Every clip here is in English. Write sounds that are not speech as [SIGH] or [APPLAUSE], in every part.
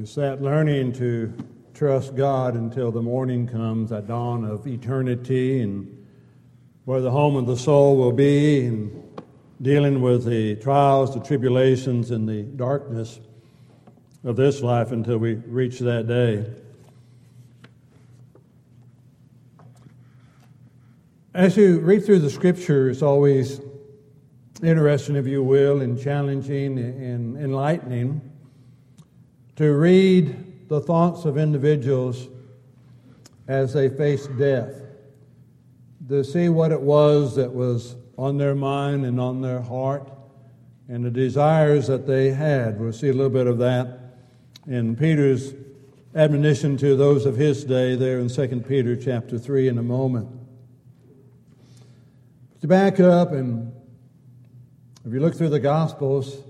It's that learning to trust God until the morning comes, that dawn of eternity, and where the home of the soul will be, and dealing with the trials, the tribulations, and the darkness of this life until we reach that day. As you read through the scripture, it's always interesting, if you will, and challenging and enlightening to read the thoughts of individuals as they faced death, to see what it was that was on their mind and on their heart, and the desires that they had. We'll see a little bit of that in Peter's admonition to those of his day there in 2 Peter chapter 3 in a moment. To back up, and if you look through the Gospels,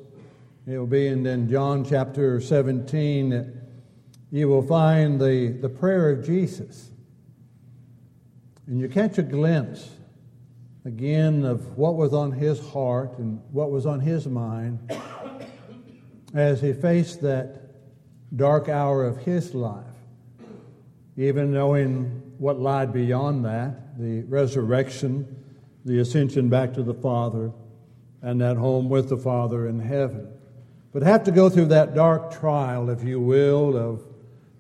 it will be in, in John chapter 17 that you will find the, the prayer of Jesus. And you catch a glimpse again of what was on his heart and what was on his mind [COUGHS] as he faced that dark hour of his life, even knowing what lied beyond that the resurrection, the ascension back to the Father, and that home with the Father in heaven but have to go through that dark trial, if you will, of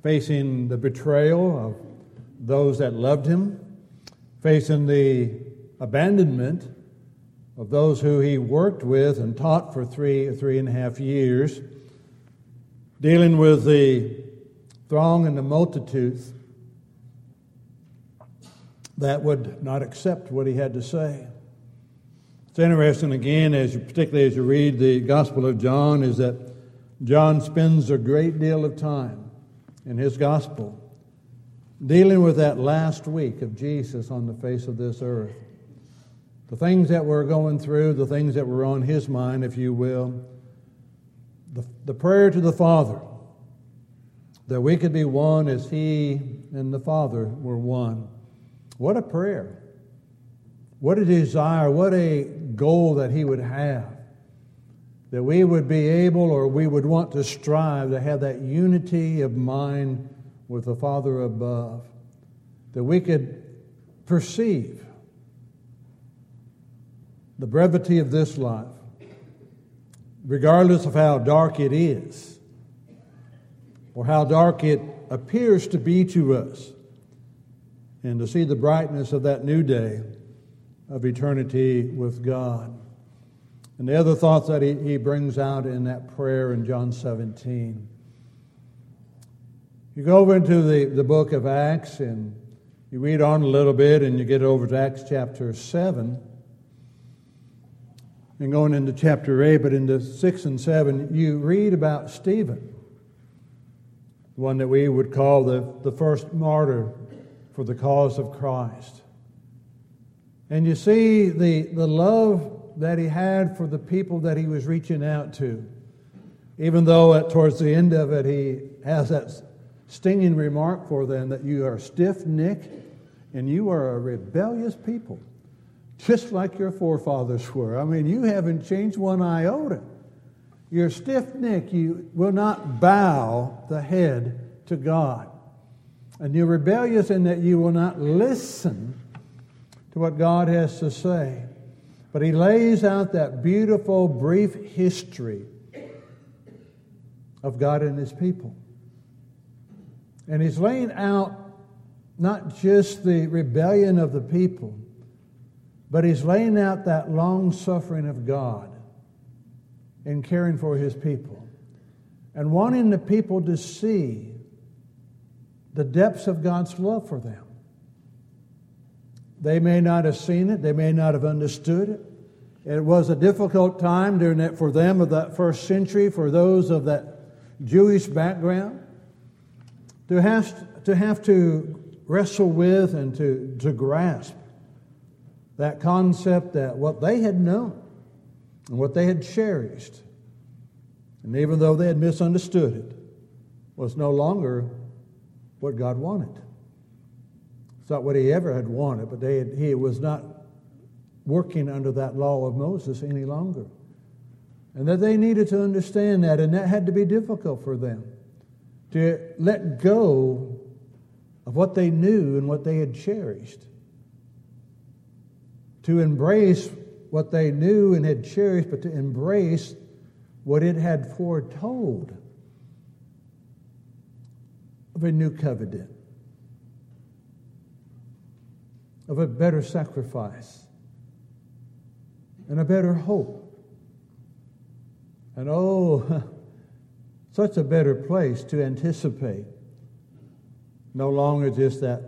facing the betrayal of those that loved him, facing the abandonment of those who he worked with and taught for three, three and a half years, dealing with the throng and the multitudes that would not accept what he had to say. It's interesting again, as you, particularly as you read the Gospel of John, is that John spends a great deal of time in his Gospel dealing with that last week of Jesus on the face of this earth. The things that we're going through, the things that were on his mind, if you will. The, the prayer to the Father that we could be one as he and the Father were one. What a prayer. What a desire, what a goal that he would have. That we would be able or we would want to strive to have that unity of mind with the Father above. That we could perceive the brevity of this life, regardless of how dark it is or how dark it appears to be to us, and to see the brightness of that new day of eternity with God. And the other thoughts that he, he brings out in that prayer in John 17. You go over into the, the book of Acts and you read on a little bit and you get over to Acts chapter 7 and going into chapter 8, but into 6 and 7, you read about Stephen, one that we would call the, the first martyr for the cause of Christ. And you see the, the love that he had for the people that he was reaching out to. Even though at, towards the end of it, he has that stinging remark for them that you are stiff necked and you are a rebellious people, just like your forefathers were. I mean, you haven't changed one iota. You're stiff necked. You will not bow the head to God. And you're rebellious in that you will not listen to what God has to say. But he lays out that beautiful, brief history of God and his people. And he's laying out not just the rebellion of the people, but he's laying out that long suffering of God in caring for his people and wanting the people to see the depths of God's love for them. They may not have seen it, they may not have understood it. It was a difficult time during that for them of that first century, for those of that Jewish background, to have to, have to wrestle with and to, to grasp that concept that what they had known and what they had cherished, and even though they had misunderstood it, was no longer what God wanted. It's not what he ever had wanted, but had, he was not working under that law of Moses any longer. And that they needed to understand that, and that had to be difficult for them. to let go of what they knew and what they had cherished, to embrace what they knew and had cherished, but to embrace what it had foretold of a new covenant, of a better sacrifice, and a better hope. And oh, [LAUGHS] such a better place to anticipate. No longer just that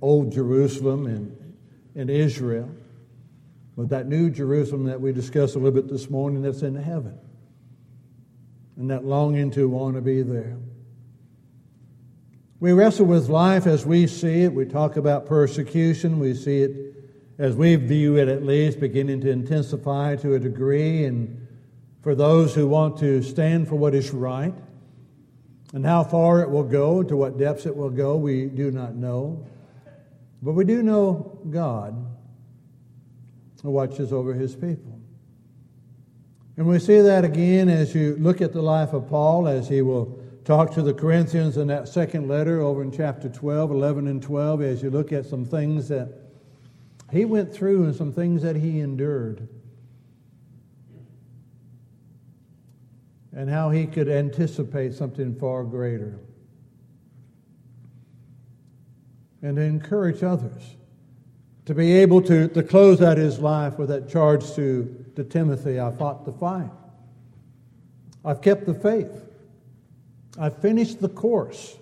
old Jerusalem in, in Israel, but that new Jerusalem that we discussed a little bit this morning that's in heaven. And that longing to want to be there. We wrestle with life as we see it. We talk about persecution. We see it as we view it, at least, beginning to intensify to a degree. And for those who want to stand for what is right, and how far it will go, to what depths it will go, we do not know. But we do know God watches over his people. And we see that again as you look at the life of Paul, as he will talk to the Corinthians in that second letter over in chapter 12, 11, and 12, as you look at some things that he went through and some things that he endured. and how he could anticipate something far greater. And to encourage others to be able to, to close out his life with that charge to, to Timothy I fought the fight, I've kept the faith, I've finished the course.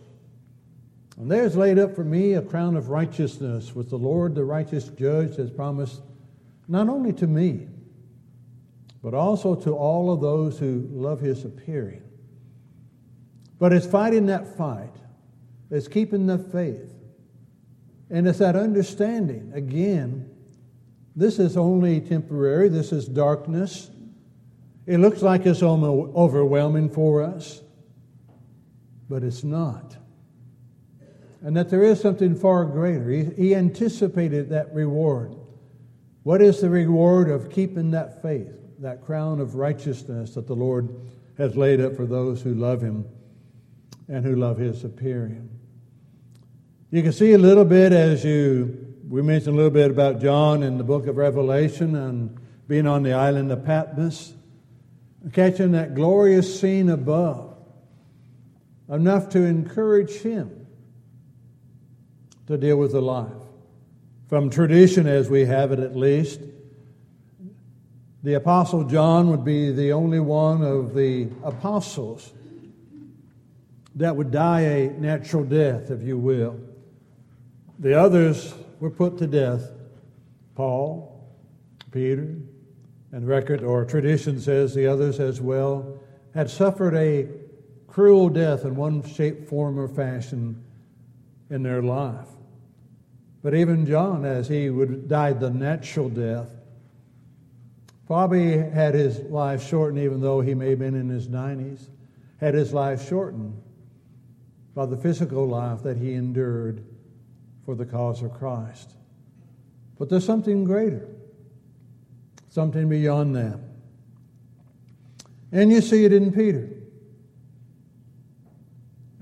And there's laid up for me a crown of righteousness, with the Lord, the righteous judge, has promised not only to me, but also to all of those who love his appearing. But it's fighting that fight, it's keeping the faith, and it's that understanding. Again, this is only temporary, this is darkness. It looks like it's overwhelming for us, but it's not. And that there is something far greater. He, he anticipated that reward. What is the reward of keeping that faith? that crown of righteousness that the Lord has laid up for those who love him and who love his appearing. You can see a little bit as you, we mentioned a little bit about John in the book of Revelation and being on the island of Patmos, catching that glorious scene above, enough to encourage him to deal with the life. From tradition, as we have it at least, the Apostle John would be the only one of the apostles that would die a natural death, if you will. The others were put to death. Paul, Peter, and record or tradition says the others as well had suffered a cruel death in one shape, form, or fashion in their life. But even John, as he would died the natural death, Probably had his life shortened, even though he may have been in his 90s, had his life shortened by the physical life that he endured for the cause of Christ. But there's something greater, something beyond that. And you see it in Peter.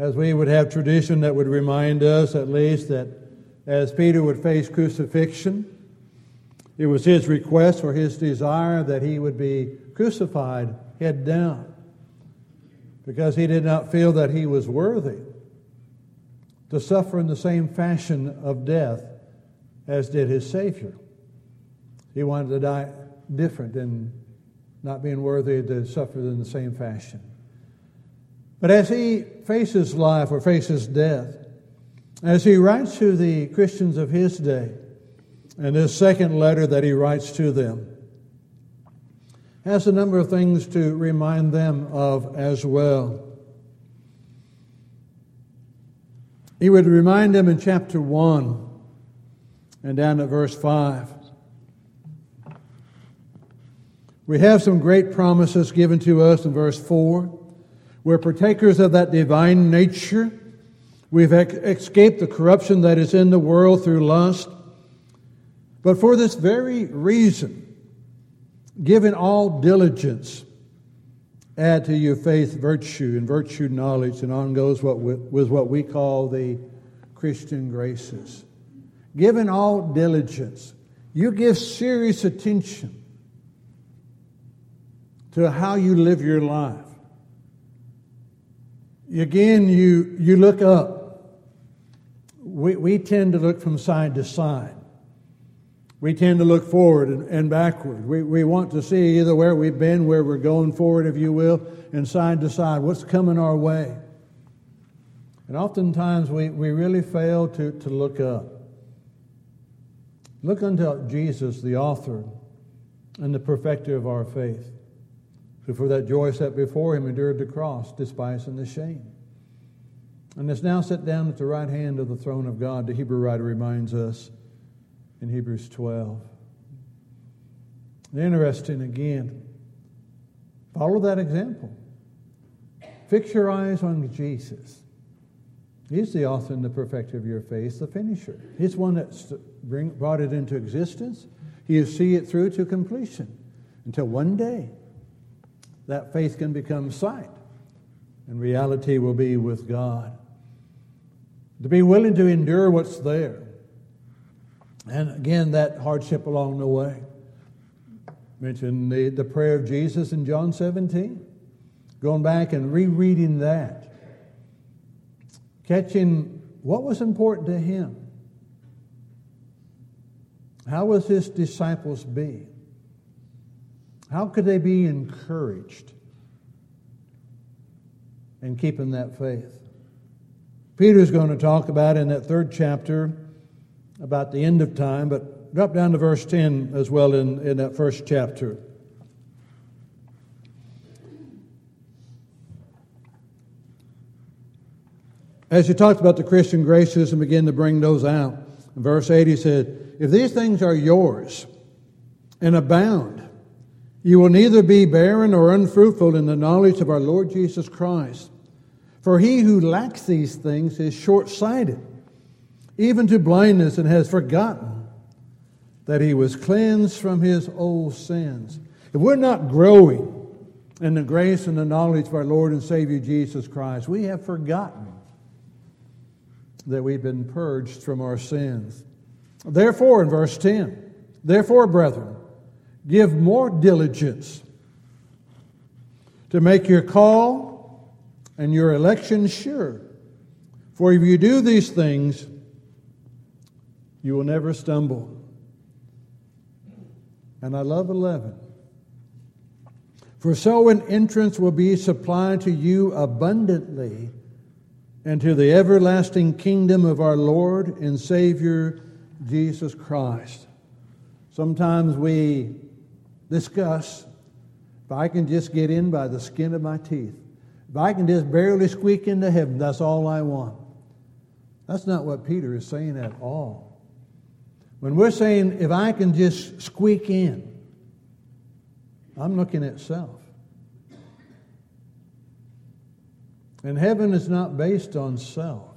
As we would have tradition that would remind us, at least, that as Peter would face crucifixion, it was his request or his desire that he would be crucified head down because he did not feel that he was worthy to suffer in the same fashion of death as did his Savior. He wanted to die different and not being worthy to suffer in the same fashion. But as he faces life or faces death, as he writes to the Christians of his day, and this second letter that he writes to them has a number of things to remind them of as well. He would remind them in chapter 1 and down at verse 5. We have some great promises given to us in verse 4. We're partakers of that divine nature. We've escaped the corruption that is in the world through lust. But for this very reason, given all diligence, add to your faith virtue, and virtue knowledge, and on goes what with what we call the Christian graces. Given all diligence, you give serious attention to how you live your life. Again, you, you look up. We, we tend to look from side to side. We tend to look forward and, and backward. We, we want to see either where we've been, where we're going forward, if you will, and side to side, what's coming our way. And oftentimes we, we really fail to, to look up. Look unto Jesus, the author and the perfecter of our faith, who for that joy set before him endured the cross, despising the shame. And is now set down at the right hand of the throne of God, the Hebrew writer reminds us in Hebrews 12. Interesting again. Follow that example. Fix your eyes on Jesus. He's the author and the perfecter of your faith, the finisher. He's one that brought it into existence. He'll see it through to completion until one day that faith can become sight and reality will be with God. To be willing to endure what's there and again, that hardship along the way. Mention the, the prayer of Jesus in John 17. Going back and rereading that. Catching what was important to him. How was his disciples be? How could they be encouraged in keeping that faith? Peter's going to talk about in that third chapter about the end of time, but drop down to verse 10 as well in, in that first chapter. As he talked about the Christian graces and began to bring those out, in verse 8 he said, If these things are yours and abound, you will neither be barren or unfruitful in the knowledge of our Lord Jesus Christ. For he who lacks these things is short sighted even to blindness, and has forgotten that he was cleansed from his old sins. If we're not growing in the grace and the knowledge of our Lord and Savior Jesus Christ, we have forgotten that we've been purged from our sins. Therefore, in verse 10, therefore, brethren, give more diligence to make your call and your election sure. For if you do these things, you will never stumble. And I love 11. For so an entrance will be supplied to you abundantly into the everlasting kingdom of our Lord and Savior Jesus Christ. Sometimes we discuss if I can just get in by the skin of my teeth, if I can just barely squeak into heaven, that's all I want. That's not what Peter is saying at all. When we're saying, if I can just squeak in, I'm looking at self. And heaven is not based on self.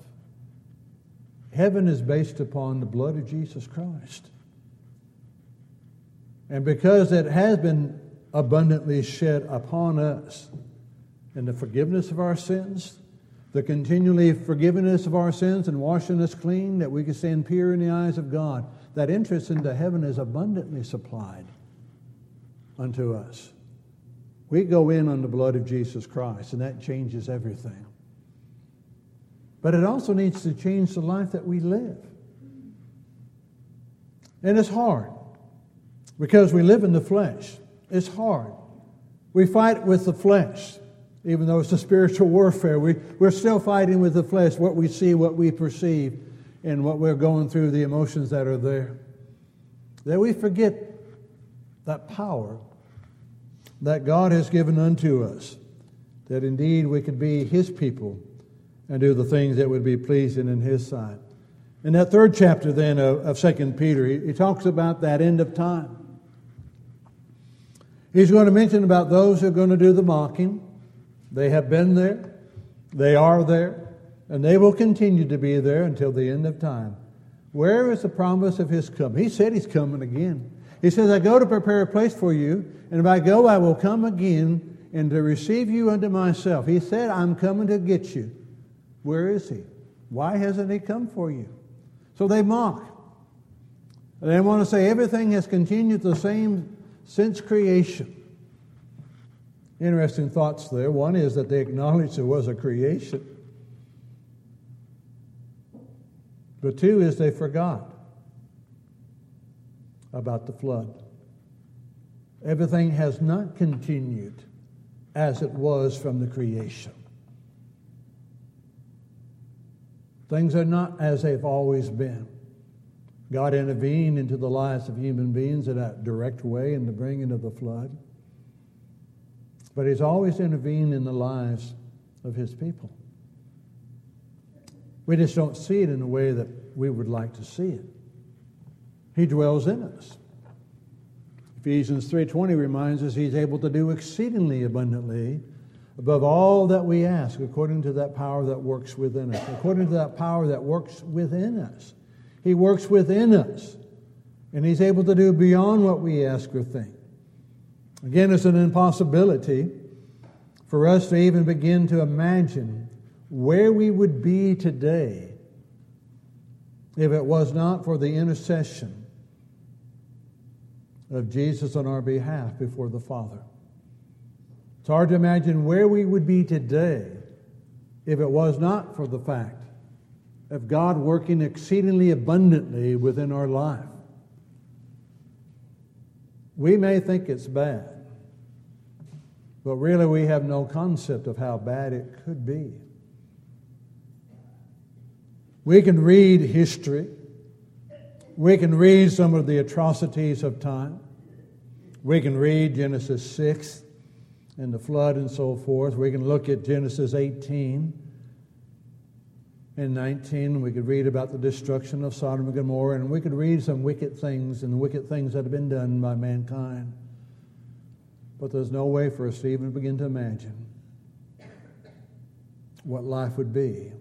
Heaven is based upon the blood of Jesus Christ. And because it has been abundantly shed upon us in the forgiveness of our sins, the continually forgiveness of our sins and washing us clean, that we can stand pure in the eyes of God, that entrance into heaven is abundantly supplied unto us. We go in on the blood of Jesus Christ, and that changes everything. But it also needs to change the life that we live. And it's hard because we live in the flesh. It's hard. We fight with the flesh, even though it's a spiritual warfare. We, we're still fighting with the flesh, what we see, what we perceive and what we're going through, the emotions that are there. That we forget that power that God has given unto us, that indeed we could be His people and do the things that would be pleasing in His sight. In that third chapter, then, of, of 2 Peter, he, he talks about that end of time. He's going to mention about those who are going to do the mocking. They have been there, they are there, and they will continue to be there until the end of time. Where is the promise of his coming? He said he's coming again. He says, I go to prepare a place for you, and if I go, I will come again and to receive you unto myself. He said, I'm coming to get you. Where is he? Why hasn't he come for you? So they mock. They want to say everything has continued the same since creation. Interesting thoughts there. One is that they acknowledge there was a creation. But two is they forgot about the flood. Everything has not continued as it was from the creation. Things are not as they've always been. God intervened into the lives of human beings in a direct way in the bringing of the flood. But He's always intervened in the lives of His people. We just don't see it in the way that we would like to see it. He dwells in us. Ephesians 3:20 reminds us he's able to do exceedingly abundantly above all that we ask according to that power that works within us. According to that power that works within us. He works within us. And he's able to do beyond what we ask or think. Again, it's an impossibility for us to even begin to imagine where we would be today if it was not for the intercession of Jesus on our behalf before the Father. It's hard to imagine where we would be today if it was not for the fact of God working exceedingly abundantly within our life. We may think it's bad, but really we have no concept of how bad it could be. We can read history. We can read some of the atrocities of time. We can read Genesis 6 and the flood and so forth. We can look at Genesis 18 and 19. We could read about the destruction of Sodom and Gomorrah, and we could read some wicked things and the wicked things that have been done by mankind. But there's no way for us to even begin to imagine what life would be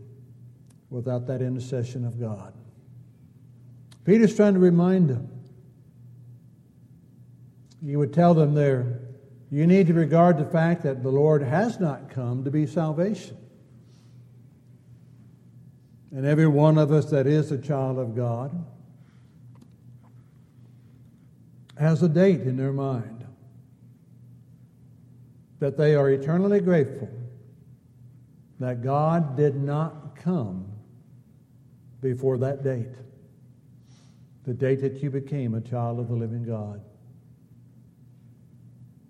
without that intercession of God. Peter's trying to remind them you would tell them there, you need to regard the fact that the Lord has not come to be salvation. And every one of us that is a child of God has a date in their mind that they are eternally grateful that God did not come before that date, the date that you became a child of the living God.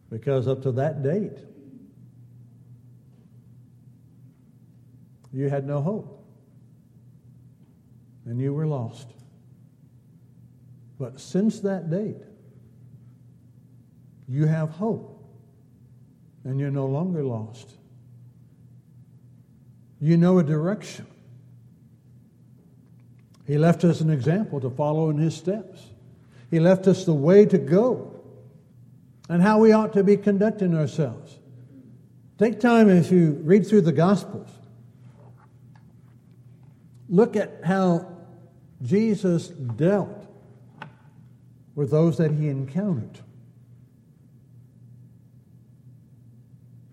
Because up to that date, you had no hope. And you were lost. But since that date, you have hope. And you're no longer lost. You know a direction. He left us an example to follow in his steps. He left us the way to go and how we ought to be conducting ourselves. Take time as you read through the Gospels. Look at how Jesus dealt with those that he encountered.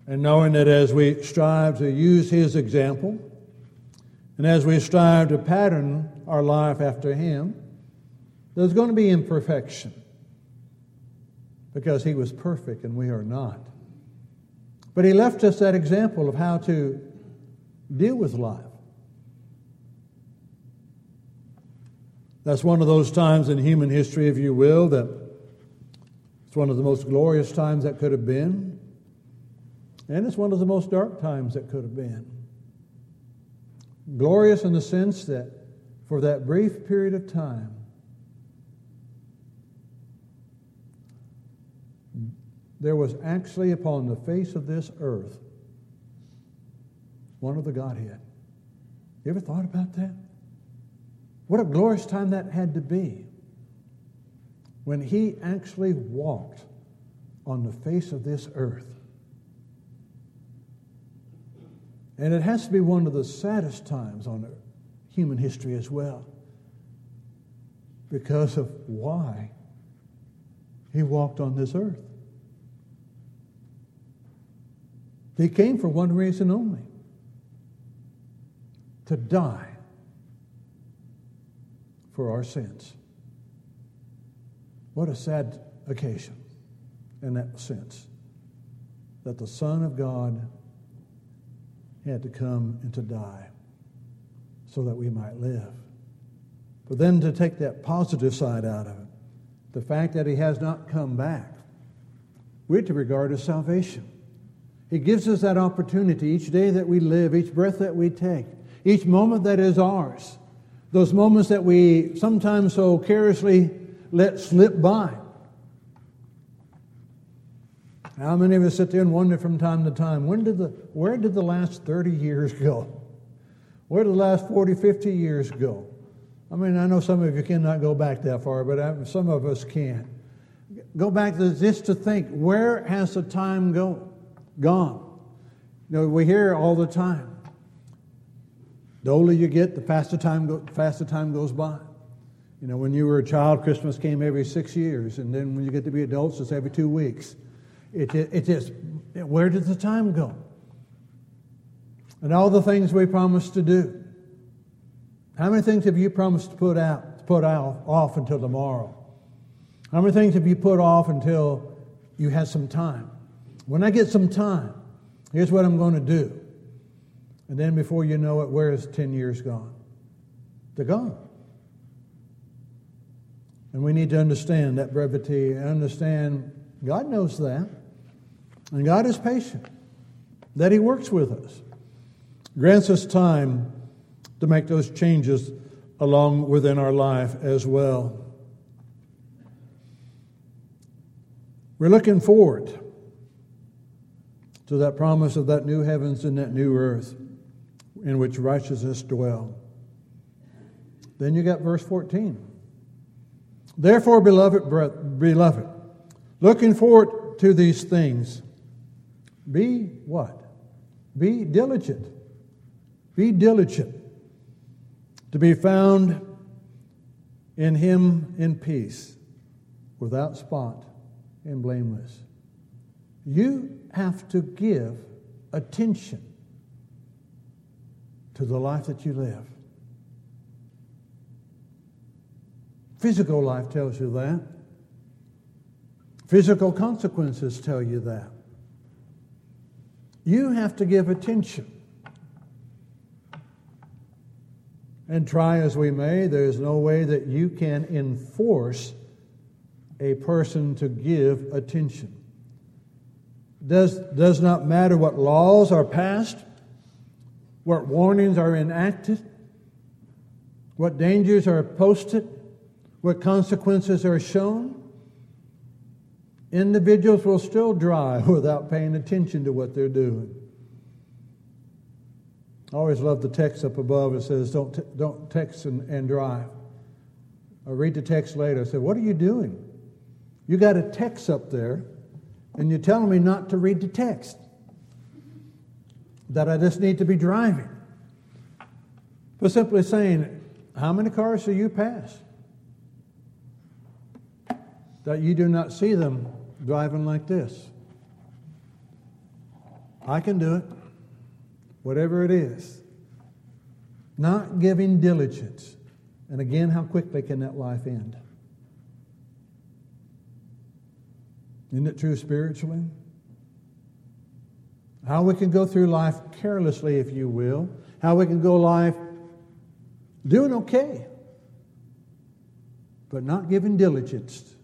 And knowing that as we strive to use his example, and as we strive to pattern our life after him, there's going to be imperfection because he was perfect and we are not. But he left us that example of how to deal with life. That's one of those times in human history, if you will, that it's one of the most glorious times that could have been. And it's one of the most dark times that could have been. Glorious in the sense that for that brief period of time, there was actually upon the face of this earth one of the Godhead. You ever thought about that? What a glorious time that had to be when he actually walked on the face of this earth. And it has to be one of the saddest times on human history as well because of why he walked on this earth. He came for one reason only to die for our sins. What a sad occasion in that sense that the Son of God had to come and to die so that we might live. But then to take that positive side out of it, the fact that he has not come back, we're to regard as salvation. He gives us that opportunity each day that we live, each breath that we take, each moment that is ours, those moments that we sometimes so carelessly let slip by. How many of us sit there and wonder from time to time, when did the, where did the last 30 years go? Where did the last 40, 50 years go? I mean, I know some of you cannot go back that far, but some of us can. Go back to just to think, where has the time go, gone? You know, we hear all the time. The older you get, the faster time, go, faster time goes by. You know, when you were a child, Christmas came every six years, and then when you get to be adults, it's every two weeks. It, it, it is, where did the time go? And all the things we promised to do. How many things have you promised to put out, put out off until tomorrow? How many things have you put off until you had some time? When I get some time, here's what I'm going to do. And then before you know it, where is 10 years gone? They're gone. And we need to understand that brevity, and understand God knows that. And God is patient, that He works with us, grants us time to make those changes along within our life as well. We're looking forward to that promise of that new heavens and that new earth in which righteousness dwell. Then you got verse 14. Therefore, beloved, beloved, looking forward to these things, be what? Be diligent. Be diligent to be found in him in peace, without spot and blameless. You have to give attention to the life that you live. Physical life tells you that. Physical consequences tell you that. You have to give attention. And try as we may, there's no way that you can enforce a person to give attention. Does, does not matter what laws are passed, what warnings are enacted, what dangers are posted, what consequences are shown. Individuals will still drive [LAUGHS] without paying attention to what they're doing. I always love the text up above. It says, Don't, t- don't text and, and drive. I read the text later. I said, What are you doing? You got a text up there, and you're telling me not to read the text, that I just need to be driving. But simply saying, How many cars do you pass? That you do not see them driving like this. I can do it, whatever it is. Not giving diligence. And again, how quickly can that life end? Isn't it true spiritually? How we can go through life carelessly, if you will. How we can go life doing okay, but not giving diligence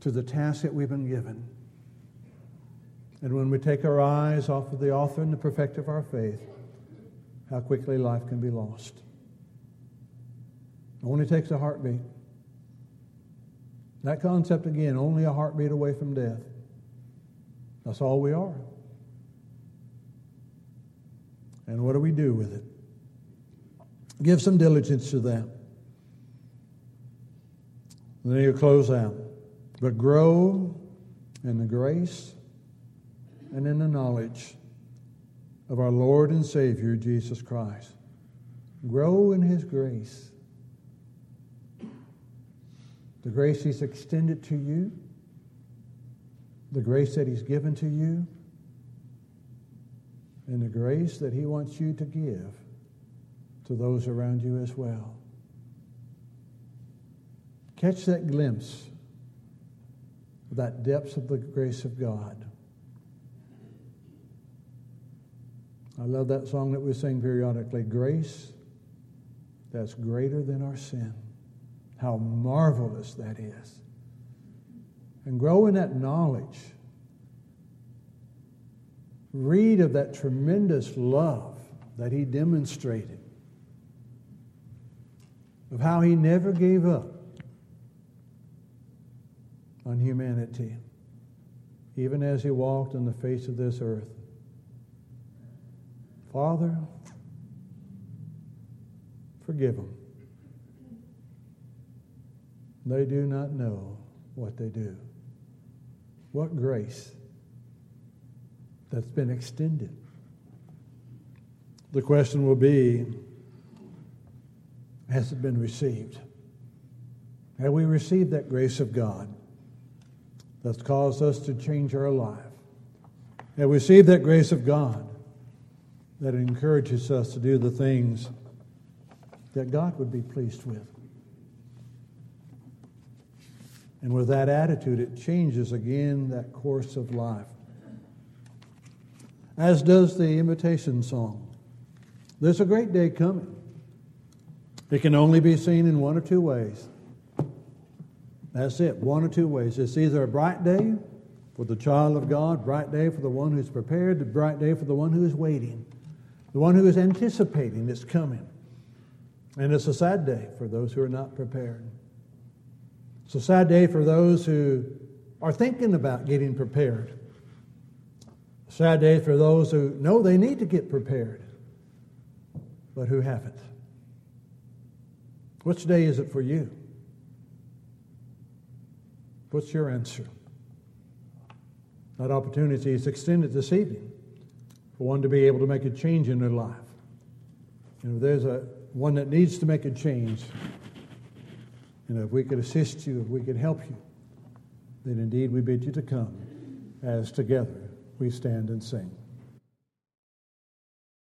to the task that we've been given. And when we take our eyes off of the author and the perfecter of our faith, how quickly life can be lost. It only takes a heartbeat. That concept, again, only a heartbeat away from death. That's all we are. And what do we do with it? Give some diligence to that. And then you close out but grow in the grace and in the knowledge of our Lord and Savior, Jesus Christ. Grow in His grace. The grace He's extended to you, the grace that He's given to you, and the grace that He wants you to give to those around you as well. Catch that glimpse of that depths of the grace of God. I love that song that we sing periodically Grace that's greater than our sin. How marvelous that is. And grow in that knowledge. Read of that tremendous love that he demonstrated, of how he never gave up on humanity, even as he walked on the face of this earth. Father, forgive them. They do not know what they do. What grace that's been extended. The question will be Has it been received? Have we received that grace of God that's caused us to change our life? Have we received that grace of God that encourages us to do the things that God would be pleased with? And with that attitude, it changes again that course of life. As does the invitation song. There's a great day coming. It can only be seen in one or two ways. That's it, one or two ways. It's either a bright day for the child of God, bright day for the one who's prepared, a bright day for the one who is waiting, the one who is anticipating its coming. And it's a sad day for those who are not prepared. It's a sad day for those who are thinking about getting prepared. A sad day for those who know they need to get prepared, but who haven't. Which day is it for you? What's your answer? That opportunity is extended this evening for one to be able to make a change in their life. And if there's a one that needs to make a change, and if we could assist you, if we could help you, then indeed we bid you to come as together we stand and sing.